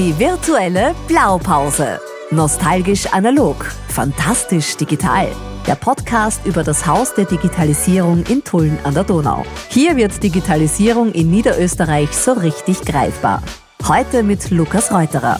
Die virtuelle Blaupause. Nostalgisch analog, fantastisch digital. Der Podcast über das Haus der Digitalisierung in Tulln an der Donau. Hier wird Digitalisierung in Niederösterreich so richtig greifbar. Heute mit Lukas Reuterer.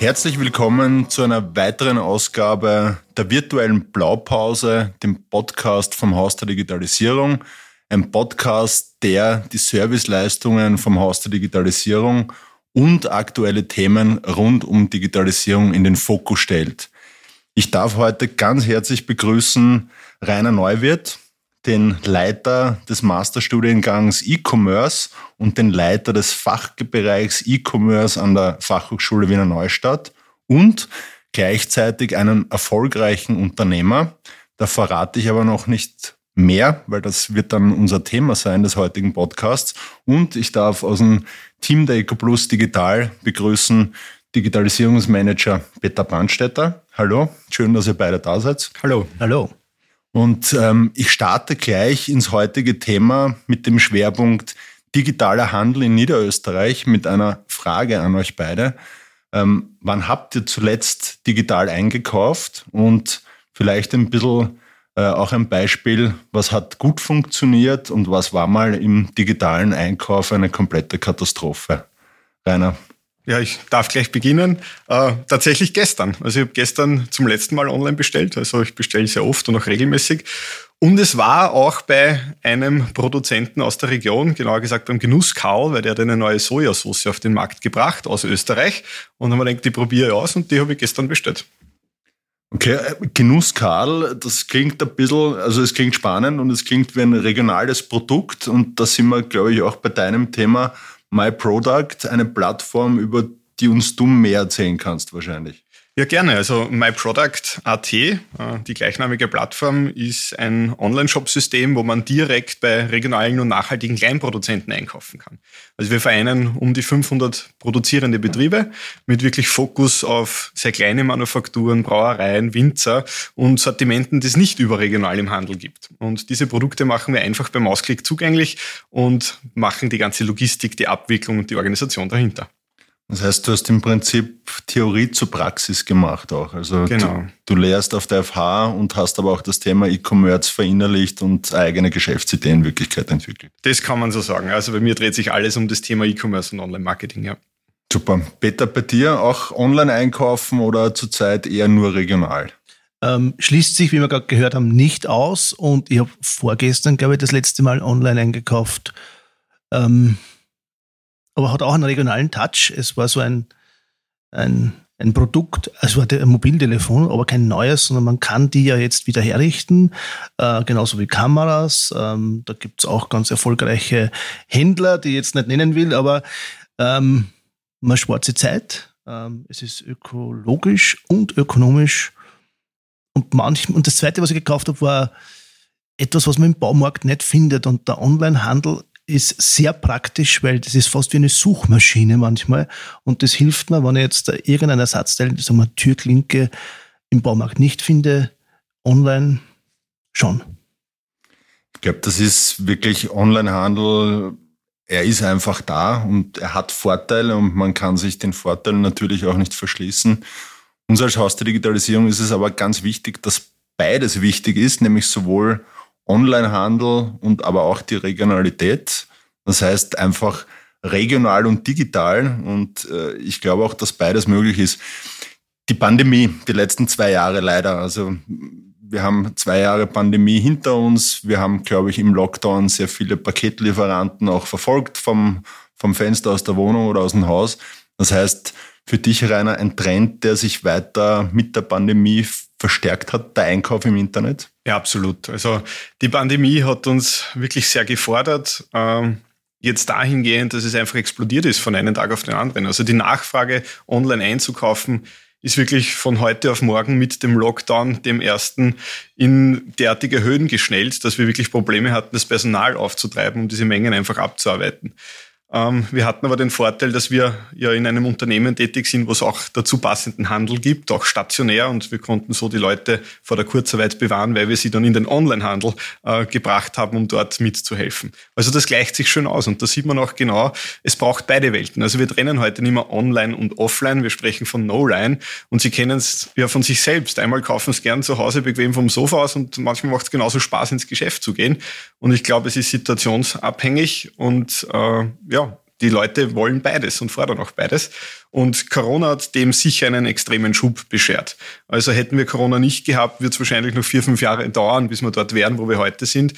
Herzlich willkommen zu einer weiteren Ausgabe der virtuellen Blaupause, dem Podcast vom Haus der Digitalisierung. Ein Podcast, der die Serviceleistungen vom Haus der Digitalisierung und aktuelle Themen rund um Digitalisierung in den Fokus stellt. Ich darf heute ganz herzlich begrüßen Rainer Neuwirth, den Leiter des Masterstudiengangs E-Commerce und den Leiter des Fachbereichs E-Commerce an der Fachhochschule Wiener Neustadt und gleichzeitig einen erfolgreichen Unternehmer. Da verrate ich aber noch nicht mehr, weil das wird dann unser Thema sein des heutigen Podcasts. Und ich darf aus dem Team der EcoPlus Digital begrüßen Digitalisierungsmanager Peter Brandstetter. Hallo, schön, dass ihr beide da seid. Hallo. Hallo. Und ähm, ich starte gleich ins heutige Thema mit dem Schwerpunkt digitaler Handel in Niederösterreich mit einer Frage an euch beide. Ähm, wann habt ihr zuletzt digital eingekauft? Und vielleicht ein bisschen äh, auch ein Beispiel, was hat gut funktioniert und was war mal im digitalen Einkauf eine komplette Katastrophe. Rainer. Ja, ich darf gleich beginnen. Äh, tatsächlich gestern. Also ich habe gestern zum letzten Mal online bestellt. Also ich bestelle sehr oft und auch regelmäßig. Und es war auch bei einem Produzenten aus der Region, genauer gesagt beim Genuss Karl, weil der hat eine neue Sojasauce auf den Markt gebracht aus Österreich. Und dann haben wir gedacht, die probiere ich aus und die habe ich gestern bestellt. Okay, äh, Genuss Karl, das klingt ein bisschen, also es klingt spannend und es klingt wie ein regionales Produkt und da sind wir, glaube ich, auch bei deinem Thema My Product, eine Plattform, über die uns du mehr erzählen kannst wahrscheinlich. Ja, gerne. Also MyProduct.at, äh, die gleichnamige Plattform, ist ein Online-Shop-System, wo man direkt bei regionalen und nachhaltigen Kleinproduzenten einkaufen kann. Also wir vereinen um die 500 produzierende Betriebe mit wirklich Fokus auf sehr kleine Manufakturen, Brauereien, Winzer und Sortimenten, die es nicht überregional im Handel gibt. Und diese Produkte machen wir einfach beim Ausklick zugänglich und machen die ganze Logistik, die Abwicklung und die Organisation dahinter. Das heißt, du hast im Prinzip Theorie zur Praxis gemacht auch. Also genau. du, du lehrst auf der FH und hast aber auch das Thema E-Commerce verinnerlicht und eigene Geschäftsideen in Wirklichkeit entwickelt. Das kann man so sagen. Also bei mir dreht sich alles um das Thema E-Commerce und Online-Marketing, ja. Super. Peter, bei dir auch online einkaufen oder zurzeit eher nur regional? Ähm, schließt sich, wie wir gerade gehört haben, nicht aus. Und ich habe vorgestern, glaube ich, das letzte Mal online eingekauft. Ähm, aber hat auch einen regionalen Touch. Es war so ein, ein, ein Produkt, es war ein Mobiltelefon, aber kein neues, sondern man kann die ja jetzt wieder herrichten, äh, genauso wie Kameras. Ähm, da gibt's auch ganz erfolgreiche Händler, die ich jetzt nicht nennen will, aber ähm, man spart sich Zeit. Ähm, es ist ökologisch und ökonomisch. Und manchmal, und das zweite, was ich gekauft habe, war etwas, was man im Baumarkt nicht findet. Und der Onlinehandel ist sehr praktisch, weil das ist fast wie eine Suchmaschine manchmal. Und das hilft mir, wenn ich jetzt irgendein Ersatzteil, sagen wir Türklinke, im Baumarkt nicht finde, online schon. Ich glaube, das ist wirklich Onlinehandel. Er ist einfach da und er hat Vorteile und man kann sich den Vorteilen natürlich auch nicht verschließen. Uns als Haus der Digitalisierung ist es aber ganz wichtig, dass beides wichtig ist, nämlich sowohl Onlinehandel und aber auch die Regionalität. Das heißt einfach regional und digital. Und äh, ich glaube auch, dass beides möglich ist. Die Pandemie, die letzten zwei Jahre leider. Also wir haben zwei Jahre Pandemie hinter uns. Wir haben, glaube ich, im Lockdown sehr viele Paketlieferanten auch verfolgt vom, vom Fenster aus der Wohnung oder aus dem Haus. Das heißt, für dich, Rainer, ein Trend, der sich weiter mit der Pandemie verstärkt hat, der Einkauf im Internet? Ja, absolut. Also die Pandemie hat uns wirklich sehr gefordert. Ähm, jetzt dahingehend, dass es einfach explodiert ist von einem Tag auf den anderen. Also die Nachfrage, online einzukaufen, ist wirklich von heute auf morgen mit dem Lockdown, dem ersten, in derartige Höhen geschnellt, dass wir wirklich Probleme hatten, das Personal aufzutreiben, um diese Mengen einfach abzuarbeiten. Ähm, wir hatten aber den Vorteil, dass wir ja in einem Unternehmen tätig sind, wo es auch dazu passenden Handel gibt, auch stationär. Und wir konnten so die Leute vor der Kurzarbeit bewahren, weil wir sie dann in den Onlinehandel äh, gebracht haben, um dort mitzuhelfen. Also das gleicht sich schön aus. Und da sieht man auch genau, es braucht beide Welten. Also wir trennen heute nicht mehr online und offline. Wir sprechen von No-Line. Und Sie kennen es ja von sich selbst. Einmal kaufen es gern zu Hause bequem vom Sofa aus und manchmal macht es genauso Spaß, ins Geschäft zu gehen. Und ich glaube, es ist situationsabhängig und äh, ja, die Leute wollen beides und fordern auch beides. Und Corona hat dem sicher einen extremen Schub beschert. Also hätten wir Corona nicht gehabt, wird es wahrscheinlich noch vier, fünf Jahre dauern, bis wir dort wären, wo wir heute sind.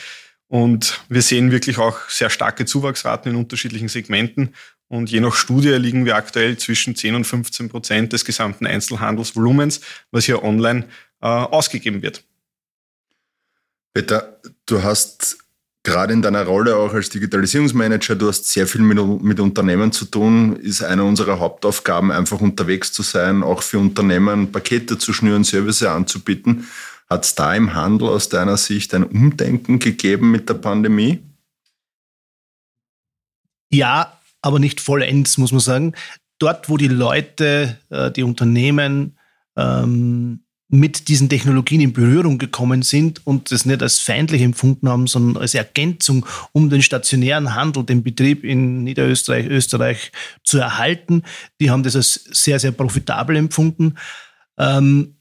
Und wir sehen wirklich auch sehr starke Zuwachsraten in unterschiedlichen Segmenten. Und je nach Studie liegen wir aktuell zwischen 10 und 15 Prozent des gesamten Einzelhandelsvolumens, was hier online äh, ausgegeben wird. Peter, du hast gerade in deiner Rolle auch als Digitalisierungsmanager, du hast sehr viel mit, mit, Unternehmen zu tun, ist eine unserer Hauptaufgaben, einfach unterwegs zu sein, auch für Unternehmen Pakete zu schnüren, Services anzubieten. Hat es da im Handel aus deiner Sicht ein Umdenken gegeben mit der Pandemie? Ja, aber nicht vollends, muss man sagen. Dort, wo die Leute, äh, die Unternehmen ähm, mit diesen Technologien in Berührung gekommen sind und das nicht als feindlich empfunden haben, sondern als Ergänzung, um den stationären Handel, den Betrieb in Niederösterreich, Österreich zu erhalten. Die haben das als sehr, sehr profitabel empfunden. Ähm,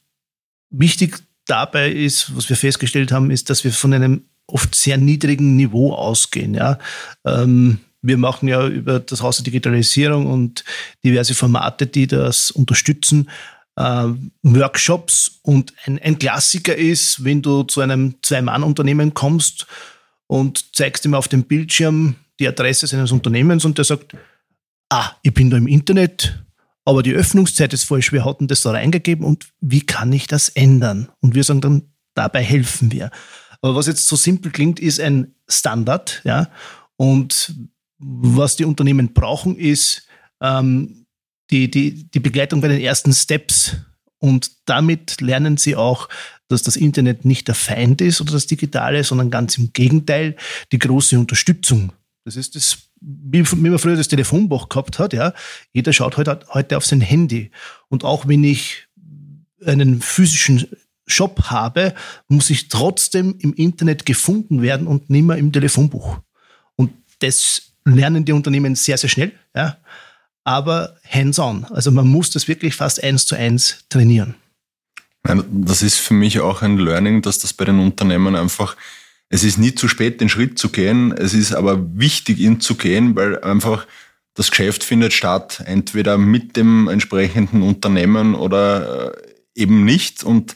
wichtig dabei ist, was wir festgestellt haben, ist, dass wir von einem oft sehr niedrigen Niveau ausgehen. Ja? Ähm, wir machen ja über das Haus der Digitalisierung und diverse Formate, die das unterstützen, Workshops und ein, ein Klassiker ist, wenn du zu einem Zwei-Mann-Unternehmen kommst und zeigst ihm auf dem Bildschirm die Adresse seines Unternehmens und der sagt, ah, ich bin da im Internet, aber die Öffnungszeit ist falsch, wir hatten das da reingegeben und wie kann ich das ändern? Und wir sagen dann, dabei helfen wir. Aber was jetzt so simpel klingt, ist ein Standard, ja. Und was die Unternehmen brauchen, ist ähm, die, die, die Begleitung bei den ersten Steps. Und damit lernen sie auch, dass das Internet nicht der Feind ist oder das Digitale, sondern ganz im Gegenteil die große Unterstützung. Das ist das, wie, man früher das Telefonbuch gehabt hat, ja. Jeder schaut heute, heute auf sein Handy. Und auch wenn ich einen physischen Shop habe, muss ich trotzdem im Internet gefunden werden und nicht mehr im Telefonbuch. Und das lernen die Unternehmen sehr, sehr schnell. Ja aber hands-on. Also man muss das wirklich fast eins zu eins trainieren. Das ist für mich auch ein Learning, dass das bei den Unternehmen einfach, es ist nie zu spät, den Schritt zu gehen. Es ist aber wichtig, ihn zu gehen, weil einfach das Geschäft findet statt, entweder mit dem entsprechenden Unternehmen oder äh, eben nicht. Und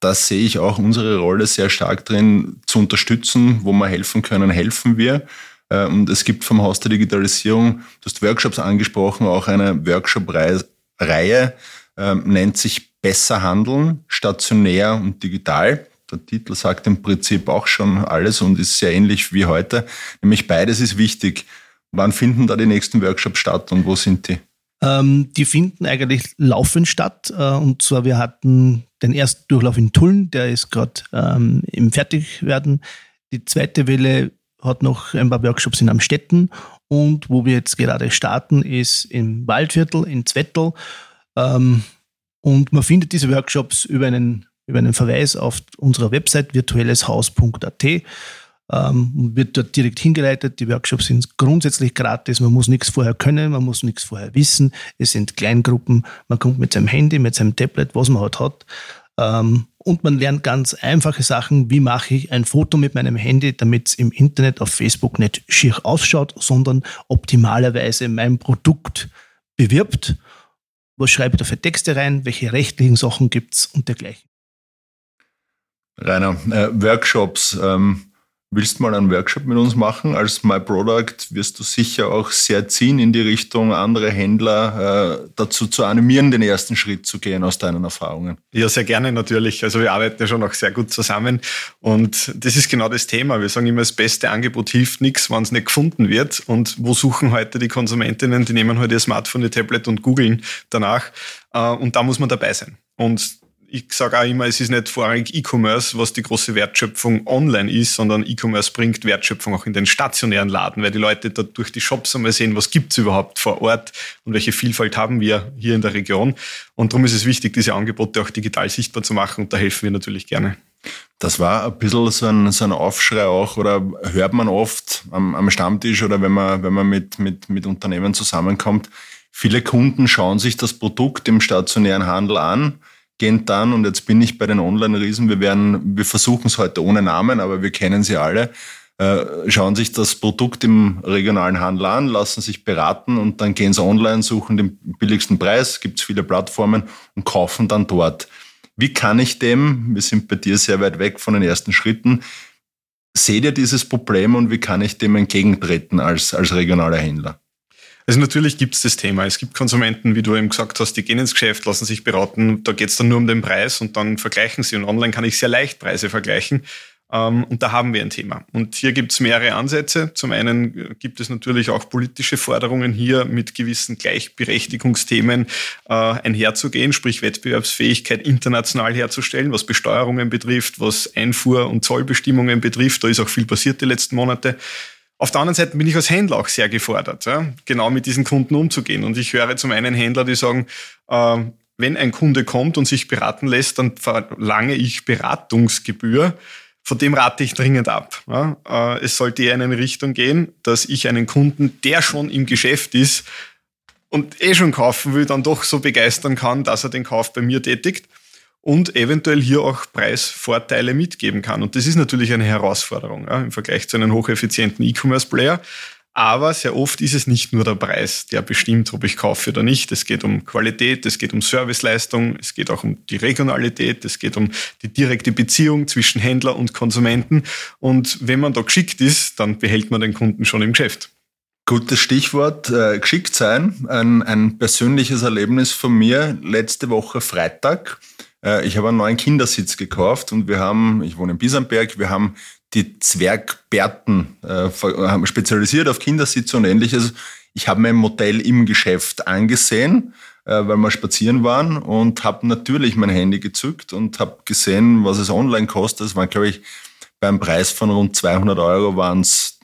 da sehe ich auch unsere Rolle sehr stark drin, zu unterstützen, wo wir helfen können, helfen wir. Äh, und es gibt vom Haus der Digitalisierung, du hast Workshops angesprochen, auch eine Workshop-Reihe, ähm, nennt sich Besser handeln, stationär und digital. Der Titel sagt im Prinzip auch schon alles und ist sehr ähnlich wie heute. Nämlich beides ist wichtig. Wann finden da die nächsten Workshops statt und wo sind die? Ähm, die finden eigentlich laufend statt. Äh, und zwar, wir hatten den ersten Durchlauf in Tulln, der ist gerade ähm, im Fertigwerden. Die zweite Welle hat noch ein paar Workshops in Amstetten und wo wir jetzt gerade starten, ist im Waldviertel, in Zwettel. Ähm, und man findet diese Workshops über einen, über einen Verweis auf unserer Website virtuelleshaus.at. Ähm, wird dort direkt hingeleitet. Die Workshops sind grundsätzlich gratis. Man muss nichts vorher können, man muss nichts vorher wissen. Es sind Kleingruppen. Man kommt mit seinem Handy, mit seinem Tablet, was man halt hat. Ähm, und man lernt ganz einfache Sachen, wie mache ich ein Foto mit meinem Handy, damit es im Internet auf Facebook nicht schier ausschaut, sondern optimalerweise mein Produkt bewirbt. Was schreibe ich da für Texte rein, welche rechtlichen Sachen gibt es und dergleichen. Rainer, äh, Workshops, ähm, willst mal einen Workshop mit uns machen? Als My Product wirst du sicher auch sehr ziehen in die Richtung, andere Händler äh, dazu zu animieren, den ersten Schritt zu gehen aus deinen Erfahrungen. Ja, sehr gerne natürlich. Also wir arbeiten ja schon auch sehr gut zusammen und das ist genau das Thema. Wir sagen immer, das beste Angebot hilft nichts, wenn es nicht gefunden wird. Und wo suchen heute die Konsumentinnen? Die nehmen heute ihr Smartphone, ihr Tablet und googeln danach. Äh, und da muss man dabei sein. Und ich sage auch immer, es ist nicht vorrangig E-Commerce, was die große Wertschöpfung online ist, sondern E-Commerce bringt Wertschöpfung auch in den stationären Laden, weil die Leute da durch die Shops einmal sehen, was gibt's überhaupt vor Ort und welche Vielfalt haben wir hier in der Region. Und darum ist es wichtig, diese Angebote auch digital sichtbar zu machen und da helfen wir natürlich gerne. Das war ein bisschen so ein, so ein Aufschrei auch, oder hört man oft am, am Stammtisch oder wenn man, wenn man mit, mit, mit Unternehmen zusammenkommt. Viele Kunden schauen sich das Produkt im stationären Handel an, gehen dann, und jetzt bin ich bei den Online-Riesen, wir werden, wir versuchen es heute ohne Namen, aber wir kennen sie alle, äh, schauen sich das Produkt im regionalen Handel an, lassen sich beraten und dann gehen sie online, suchen den billigsten Preis, gibt es viele Plattformen und kaufen dann dort. Wie kann ich dem, wir sind bei dir sehr weit weg von den ersten Schritten, seht ihr dieses Problem und wie kann ich dem entgegentreten als, als regionaler Händler? Also natürlich gibt es das Thema. Es gibt Konsumenten, wie du eben gesagt hast, die gehen ins Geschäft, lassen sich beraten. Da geht es dann nur um den Preis und dann vergleichen sie. Und online kann ich sehr leicht Preise vergleichen. Ähm, und da haben wir ein Thema. Und hier gibt es mehrere Ansätze. Zum einen gibt es natürlich auch politische Forderungen hier mit gewissen Gleichberechtigungsthemen äh, einherzugehen, sprich Wettbewerbsfähigkeit international herzustellen, was Besteuerungen betrifft, was Einfuhr- und Zollbestimmungen betrifft. Da ist auch viel passiert die letzten Monate. Auf der anderen Seite bin ich als Händler auch sehr gefordert, ja, genau mit diesen Kunden umzugehen. Und ich höre zum einen Händler, die sagen, äh, wenn ein Kunde kommt und sich beraten lässt, dann verlange ich Beratungsgebühr. Von dem rate ich dringend ab. Ja. Äh, es sollte eher in eine Richtung gehen, dass ich einen Kunden, der schon im Geschäft ist und eh schon kaufen will, dann doch so begeistern kann, dass er den Kauf bei mir tätigt und eventuell hier auch Preisvorteile mitgeben kann. Und das ist natürlich eine Herausforderung ja, im Vergleich zu einem hocheffizienten E-Commerce-Player. Aber sehr oft ist es nicht nur der Preis, der bestimmt, ob ich kaufe oder nicht. Es geht um Qualität, es geht um Serviceleistung, es geht auch um die Regionalität, es geht um die direkte Beziehung zwischen Händler und Konsumenten. Und wenn man da geschickt ist, dann behält man den Kunden schon im Geschäft. Gutes Stichwort, äh, geschickt sein. Ein, ein persönliches Erlebnis von mir letzte Woche Freitag. Äh, ich habe einen neuen Kindersitz gekauft und wir haben, ich wohne in Bisamberg, wir haben die Zwergbärten äh, haben spezialisiert auf Kindersitze und ähnliches. Ich habe mein Modell im Geschäft angesehen, äh, weil wir spazieren waren und habe natürlich mein Handy gezückt und habe gesehen, was es online kostet. Es waren, glaube ich, beim Preis von rund 200 Euro waren es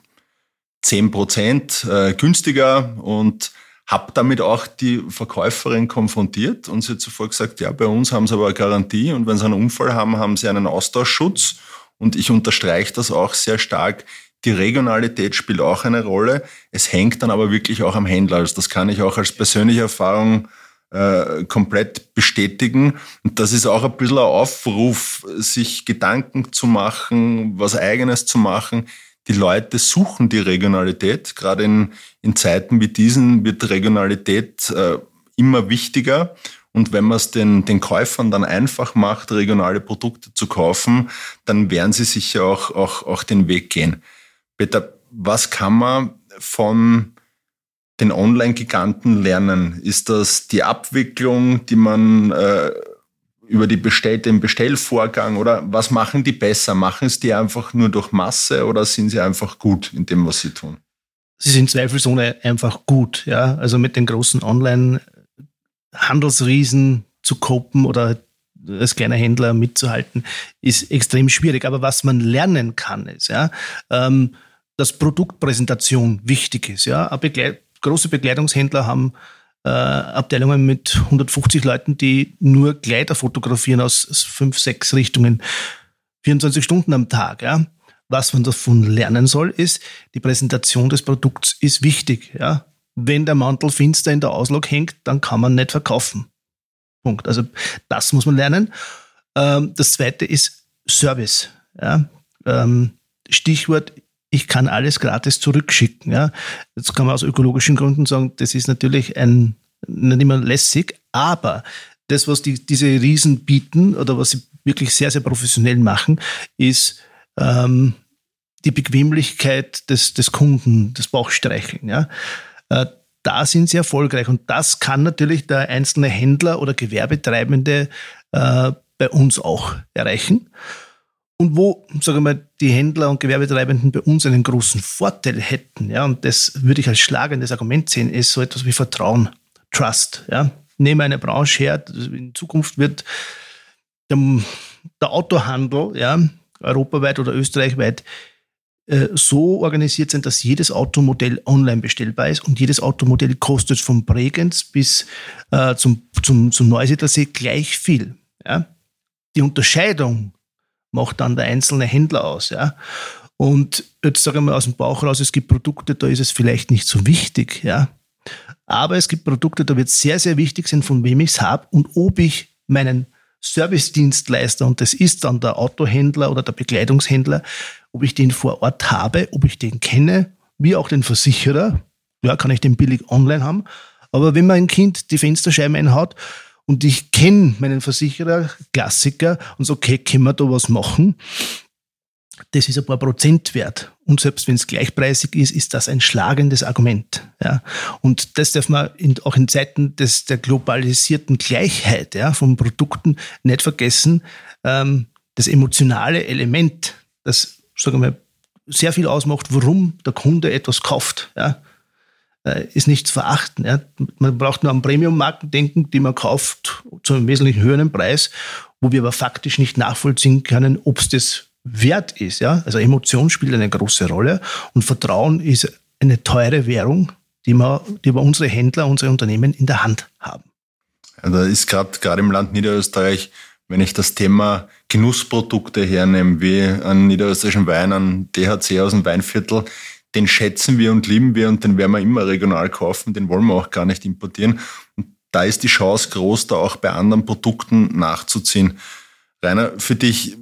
10 Prozent äh, günstiger und habe damit auch die Verkäuferin konfrontiert und sie hat sofort gesagt, ja, bei uns haben sie aber eine Garantie und wenn sie einen Unfall haben, haben sie einen Austauschschutz. Und ich unterstreiche das auch sehr stark. Die Regionalität spielt auch eine Rolle. Es hängt dann aber wirklich auch am Händler. Also das kann ich auch als persönliche Erfahrung äh, komplett bestätigen. Und das ist auch ein bisschen ein Aufruf, sich Gedanken zu machen, was eigenes zu machen die Leute suchen die Regionalität. Gerade in, in Zeiten wie diesen wird Regionalität äh, immer wichtiger. Und wenn man es den, den Käufern dann einfach macht, regionale Produkte zu kaufen, dann werden sie sicher auch, auch, auch den Weg gehen. Peter, was kann man von den Online-Giganten lernen? Ist das die Abwicklung, die man äh, über die Bestell den Bestellvorgang oder was machen die besser? Machen es die einfach nur durch Masse oder sind sie einfach gut in dem, was sie tun? Sie sind zweifelsohne einfach gut, ja. Also mit den großen Online-Handelsriesen zu kopen oder als kleiner Händler mitzuhalten, ist extrem schwierig. Aber was man lernen kann, ist, ja, ähm, dass Produktpräsentation wichtig ist. Ja. Begleit große Bekleidungshändler haben äh, Abteilungen mit 150 Leuten, die nur Kleider fotografieren aus fünf, sechs Richtungen, 24 Stunden am Tag. Ja. Was man davon lernen soll, ist, die Präsentation des Produkts ist wichtig. Ja. Wenn der Mantel finster in der Auslog hängt, dann kann man nicht verkaufen. Punkt. Also das muss man lernen. Ähm, das zweite ist Service. Ja. Ähm, Stichwort ich kann alles gratis zurückschicken. Ja. Jetzt kann man aus ökologischen Gründen sagen, das ist natürlich ein, nicht immer lässig, aber das, was die, diese Riesen bieten oder was sie wirklich sehr, sehr professionell machen, ist ähm, die Bequemlichkeit des, des Kunden, das Bauchstreicheln. Ja. Äh, da sind sie erfolgreich und das kann natürlich der einzelne Händler oder Gewerbetreibende äh, bei uns auch erreichen. Und wo, sagen wir mal, die Händler und Gewerbetreibenden bei uns einen großen Vorteil hätten, ja, und das würde ich als schlagendes Argument sehen, ist so etwas wie Vertrauen, Trust, ja. Nehme eine Branche her, in Zukunft wird der, der Autohandel, ja, europaweit oder österreichweit, äh, so organisiert sind, dass jedes Automodell online bestellbar ist und jedes Automodell kostet vom Bregenz bis äh, zum, zum, zum Neusiedlersee gleich viel. Ja? Die Unterscheidung macht dann der einzelne Händler aus. Ja? Und jetzt sage ich mal aus dem Bauch raus, es gibt Produkte, da ist es vielleicht nicht so wichtig. Ja? Aber es gibt Produkte, da wird es sehr, sehr wichtig sein, von wem ich es habe und ob ich meinen Servicedienstleister, und das ist dann der Autohändler oder der Bekleidungshändler, ob ich den vor Ort habe, ob ich den kenne, wie auch den Versicherer. Ja, kann ich den billig online haben. Aber wenn mein Kind die Fensterscheibe einhaut und ich kenne meinen Versicherer, Klassiker, und so, okay, können wir da was machen? das ist ein paar Prozent wert. Und selbst wenn es gleichpreisig ist, ist das ein schlagendes Argument. Ja. Und das darf man in, auch in Zeiten des, der globalisierten Gleichheit ja, von Produkten nicht vergessen. Ähm, das emotionale Element, das sagen wir, sehr viel ausmacht, warum der Kunde etwas kauft, ja, ist nicht zu verachten. Ja. Man braucht nur an Premium-Marken denken, die man kauft zu einem wesentlich höheren Preis, wo wir aber faktisch nicht nachvollziehen können, ob es das wert ist. Ja? Also Emotion spielt eine große Rolle und Vertrauen ist eine teure Währung, die wir, die wir unsere Händler, unsere Unternehmen in der Hand haben. Ja, da ist gerade im Land Niederösterreich, wenn ich das Thema Genussprodukte hernehme, wie einen niederösterreichischen Wein, einen DHC aus dem Weinviertel, den schätzen wir und lieben wir und den werden wir immer regional kaufen, den wollen wir auch gar nicht importieren. Und da ist die Chance groß, da auch bei anderen Produkten nachzuziehen. Rainer, für dich,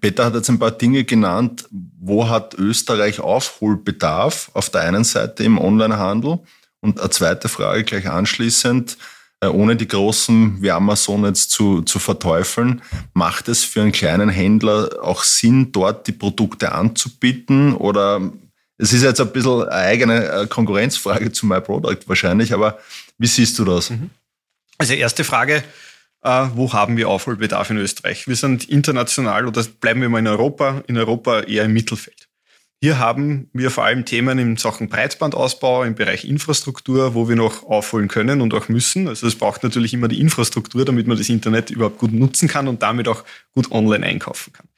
Peter hat jetzt ein paar Dinge genannt. Wo hat Österreich Aufholbedarf? Auf der einen Seite im Onlinehandel. Und eine zweite Frage gleich anschließend, äh, ohne die großen wie Amazon jetzt zu, zu verteufeln, macht es für einen kleinen Händler auch Sinn, dort die Produkte anzubieten? Oder es ist jetzt ein bisschen eine eigene äh, Konkurrenzfrage zu My Product wahrscheinlich, aber wie siehst du das? Mhm. Also erste Frage, äh, wo haben wir Aufholbedarf in Österreich? Wir sind international oder bleiben wir mal in Europa, in Europa eher im Mittelfeld. Hier haben wir vor allem Themen in Sachen Breitbandausbau im Bereich Infrastruktur, wo wir noch aufholen können und auch müssen. Also es braucht natürlich immer die Infrastruktur, damit man das Internet überhaupt gut nutzen kann und damit auch gut online einkaufen kann.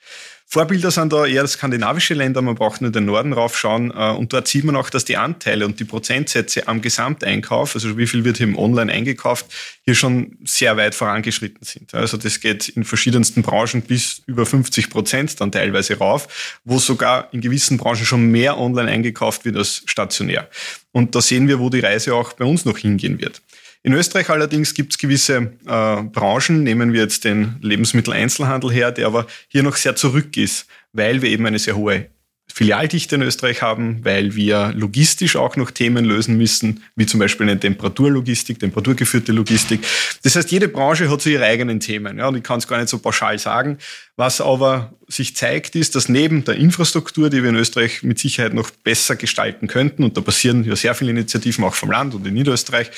Vorbilder sind da eher skandinavische Länder, man braucht nur den Norden raufschauen äh, und dort sieht man auch, dass die Anteile und die Prozentsätze am Gesamteinkauf, also wie viel wird hier im Online eingekauft, hier schon sehr weit vorangeschritten sind. Also das geht in verschiedensten Branchen bis über 50 Prozent dann teilweise rauf, wo sogar in gewissen Branchen schon mehr online eingekauft wird als stationär. Und da sehen wir, wo die Reise auch bei uns noch hingehen wird. In Österreich allerdings gibt es gewisse äh, Branchen, nehmen wir jetzt den Lebensmitteleinzelhandel her, der aber hier noch sehr zurück ist, weil wir eben eine sehr hohe Filialdichte in Österreich haben, weil wir logistisch auch noch Themen lösen müssen, wie zum Beispiel eine Temperaturlogistik, temperaturgeführte Logistik. Das heißt, jede Branche hat so ihre eigenen Themen. Ja, und ich kann es gar nicht so pauschal sagen. Was aber sich zeigt, ist, dass neben der Infrastruktur, die wir in Österreich mit Sicherheit noch besser gestalten könnten, und da passieren ja sehr viele Initiativen auch vom Land und in Niederösterreich,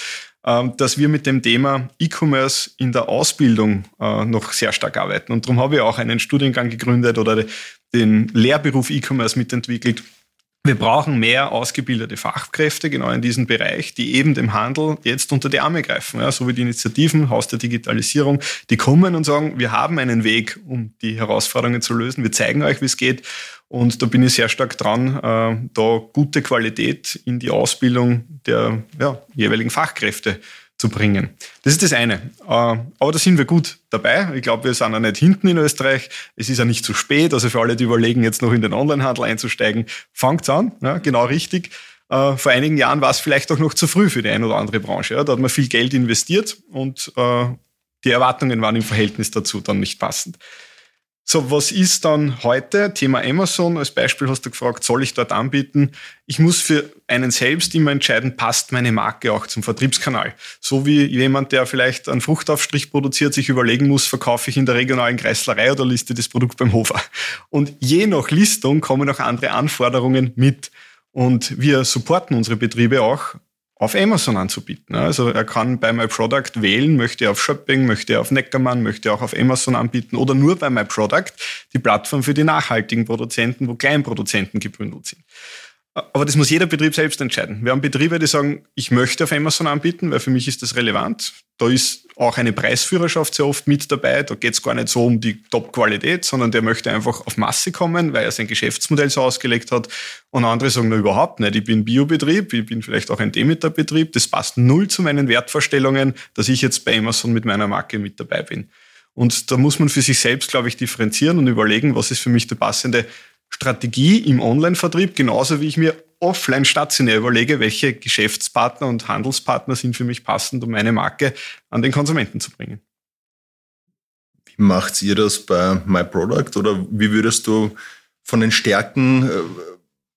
dass wir mit dem Thema E-Commerce in der Ausbildung äh, noch sehr stark arbeiten. Und darum habe ich auch einen Studiengang gegründet oder den Lehrberuf E-Commerce mitentwickelt. Wir brauchen mehr ausgebildete Fachkräfte genau in diesem Bereich, die eben dem Handel jetzt unter die Arme greifen. Ja, so wie die Initiativen Haus der Digitalisierung, die kommen und sagen, wir haben einen Weg, um die Herausforderungen zu lösen. Wir zeigen euch, wie es geht. Und da bin ich sehr stark dran, äh, da gute Qualität in die Ausbildung der ja, jeweiligen Fachkräfte zu bringen. Das ist das eine. Äh, aber da sind wir gut dabei. Ich glaube, wir sind auch nicht hinten in Österreich. Es ist ja nicht zu spät. Also für alle, die überlegen, jetzt noch in den Onlinehandel einzusteigen, fangt's an. Ja, genau richtig. Äh, vor einigen Jahren war es vielleicht auch noch zu früh für die eine oder andere Branche. Ja, da hat man viel Geld investiert und äh, die Erwartungen waren im Verhältnis dazu dann nicht passend. So, was ist dann heute? Thema Amazon als Beispiel hast du gefragt, soll ich dort anbieten? Ich muss für einen selbst immer entscheiden, passt meine Marke auch zum Vertriebskanal. So wie jemand, der vielleicht einen Fruchtaufstrich produziert, sich überlegen muss, verkaufe ich in der regionalen Kreislerei oder liste das Produkt beim Hofer. Und je nach Listung kommen auch andere Anforderungen mit. Und wir supporten unsere Betriebe auch auf Amazon anzubieten. Also er kann bei My Product wählen, möchte er auf Shopping, möchte er auf Neckermann, möchte er auch auf Amazon anbieten oder nur bei My Product, die Plattform für die nachhaltigen Produzenten, wo Kleinproduzenten gebündelt sind. Aber das muss jeder Betrieb selbst entscheiden. Wir haben Betriebe, die sagen, ich möchte auf Amazon anbieten, weil für mich ist das relevant. Da ist auch eine Preisführerschaft sehr oft mit dabei. Da geht es gar nicht so um die Top-Qualität, sondern der möchte einfach auf Masse kommen, weil er sein Geschäftsmodell so ausgelegt hat. Und andere sagen, na überhaupt nicht. Ich bin Biobetrieb, ich bin vielleicht auch ein Demeter-Betrieb. Das passt null zu meinen Wertvorstellungen, dass ich jetzt bei Amazon mit meiner Marke mit dabei bin. Und da muss man für sich selbst, glaube ich, differenzieren und überlegen, was ist für mich der passende Strategie im Online-Vertrieb, genauso wie ich mir offline stationär überlege, welche Geschäftspartner und Handelspartner sind für mich passend, um meine Marke an den Konsumenten zu bringen. Wie macht ihr das bei My Product oder wie würdest du von den Stärken äh,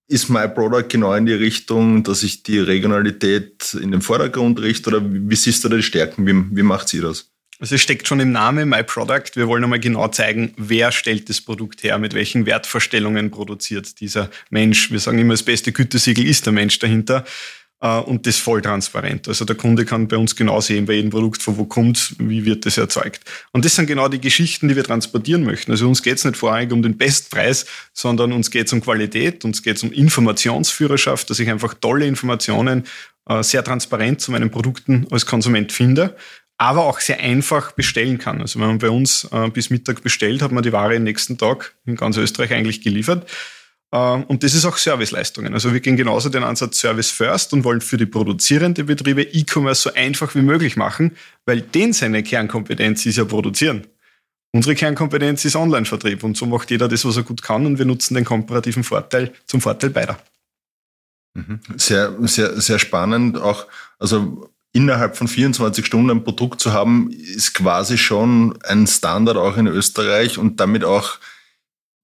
ist My Product genau in die Richtung, dass ich die Regionalität in den Vordergrund richte oder wie siehst du da die Stärken? Wie, wie macht ihr das? Also es steckt schon im Namen My Product. Wir wollen einmal genau zeigen, wer stellt das Produkt her, mit welchen Wertvorstellungen produziert dieser Mensch. Wir sagen immer, das beste Gütesiegel ist der Mensch dahinter. Äh, und das voll transparent. Also der Kunde kann bei uns genau sehen, bei jedem Produkt, von wo kommt, wie wird das erzeugt. Und das sind genau die Geschichten, die wir transportieren möchten. Also uns geht es nicht vorrangig um den Bestpreis, sondern uns geht es um Qualität, uns geht es um Informationsführerschaft, dass ich einfach tolle Informationen äh, sehr transparent zu meinen Produkten als Konsument finde aber auch sehr einfach bestellen kann. Also wenn man bei uns äh, bis Mittag bestellt, hat man die Ware nächsten Tag in ganz Österreich eigentlich geliefert. Äh, und das ist auch Serviceleistungen. Also wir gehen genauso den Ansatz Service First und wollen für die produzierenden Betriebe E-Commerce so einfach wie möglich machen, weil den seine Kernkompetenz ist ja produzieren. Unsere Kernkompetenz ist Online-Vertrieb und so macht jeder das, was er gut kann und wir nutzen den komparativen Vorteil zum Vorteil beider. Mhm. Sehr, sehr, sehr spannend. Auch, also innerhalb von 24 Stunden ein Produkt zu haben, ist quasi schon ein Standard auch in Österreich und damit auch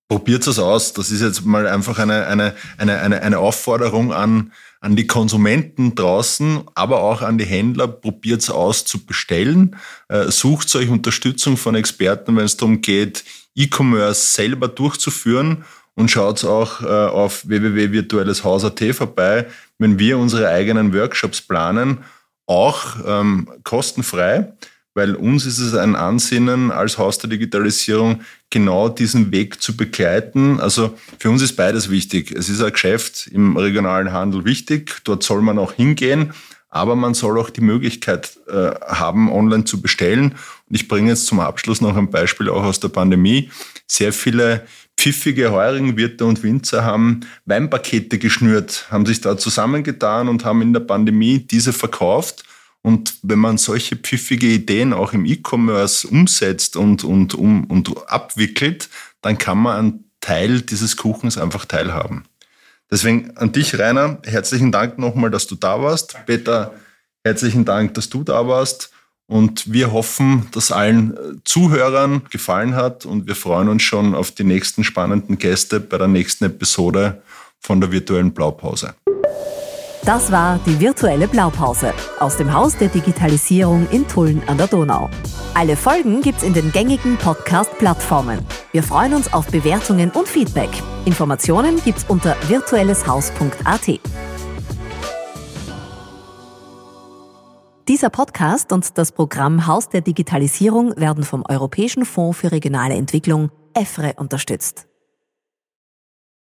probiert es aus. Das ist jetzt mal einfach eine, eine, eine, eine, eine Aufforderung an, an die Konsumenten draußen, aber auch an die Händler, probiert es aus zu bestellen. Äh, sucht euch Unterstützung von Experten, wenn es darum geht, E-Commerce selber durchzuführen und schaut auch äh, auf www.virtuelleshaus.at vorbei, wenn wir unsere eigenen Workshops planen auch ähm, kostenfrei, weil uns ist es ein Ansinnen als Haus der Digitalisierung, genau diesen Weg zu begleiten. Also für uns ist beides wichtig. Es ist ein Geschäft im regionalen Handel wichtig, dort soll man auch hingehen, aber man soll auch die Möglichkeit äh, haben, online zu bestellen. Und ich bringe jetzt zum Abschluss noch ein Beispiel auch aus der Pandemie. Sehr viele pfiffige Heuringwirte und Winzer haben Weinpakete geschnürt, haben sich da zusammengetan und haben in der Pandemie diese verkauft. Und wenn man solche pfiffige Ideen auch im E-Commerce umsetzt und, und, um, und abwickelt, dann kann man einen Teil dieses Kuchens einfach teilhaben. Deswegen an dich, Rainer, herzlichen Dank nochmal, dass du da warst. Peter, herzlichen Dank, dass du da warst. Und wir hoffen, dass allen äh, Zuhörern gefallen hat und wir freuen uns schon auf die nächsten spannenden Gäste bei der nächsten Episode von der virtuellen Blaupause. Das war die virtuelle Blaupause aus dem Haus der Digitalisierung in Tulln an der Donau. Alle Folgen gibt's in den gängigen Podcast-Plattformen. Wir freuen uns auf Bewertungen und Feedback. Informationen gibt's unter virtuelleshaus.at. Dieser Podcast und das Programm Haus der Digitalisierung werden vom Europäischen Fonds für regionale Entwicklung EFRE unterstützt.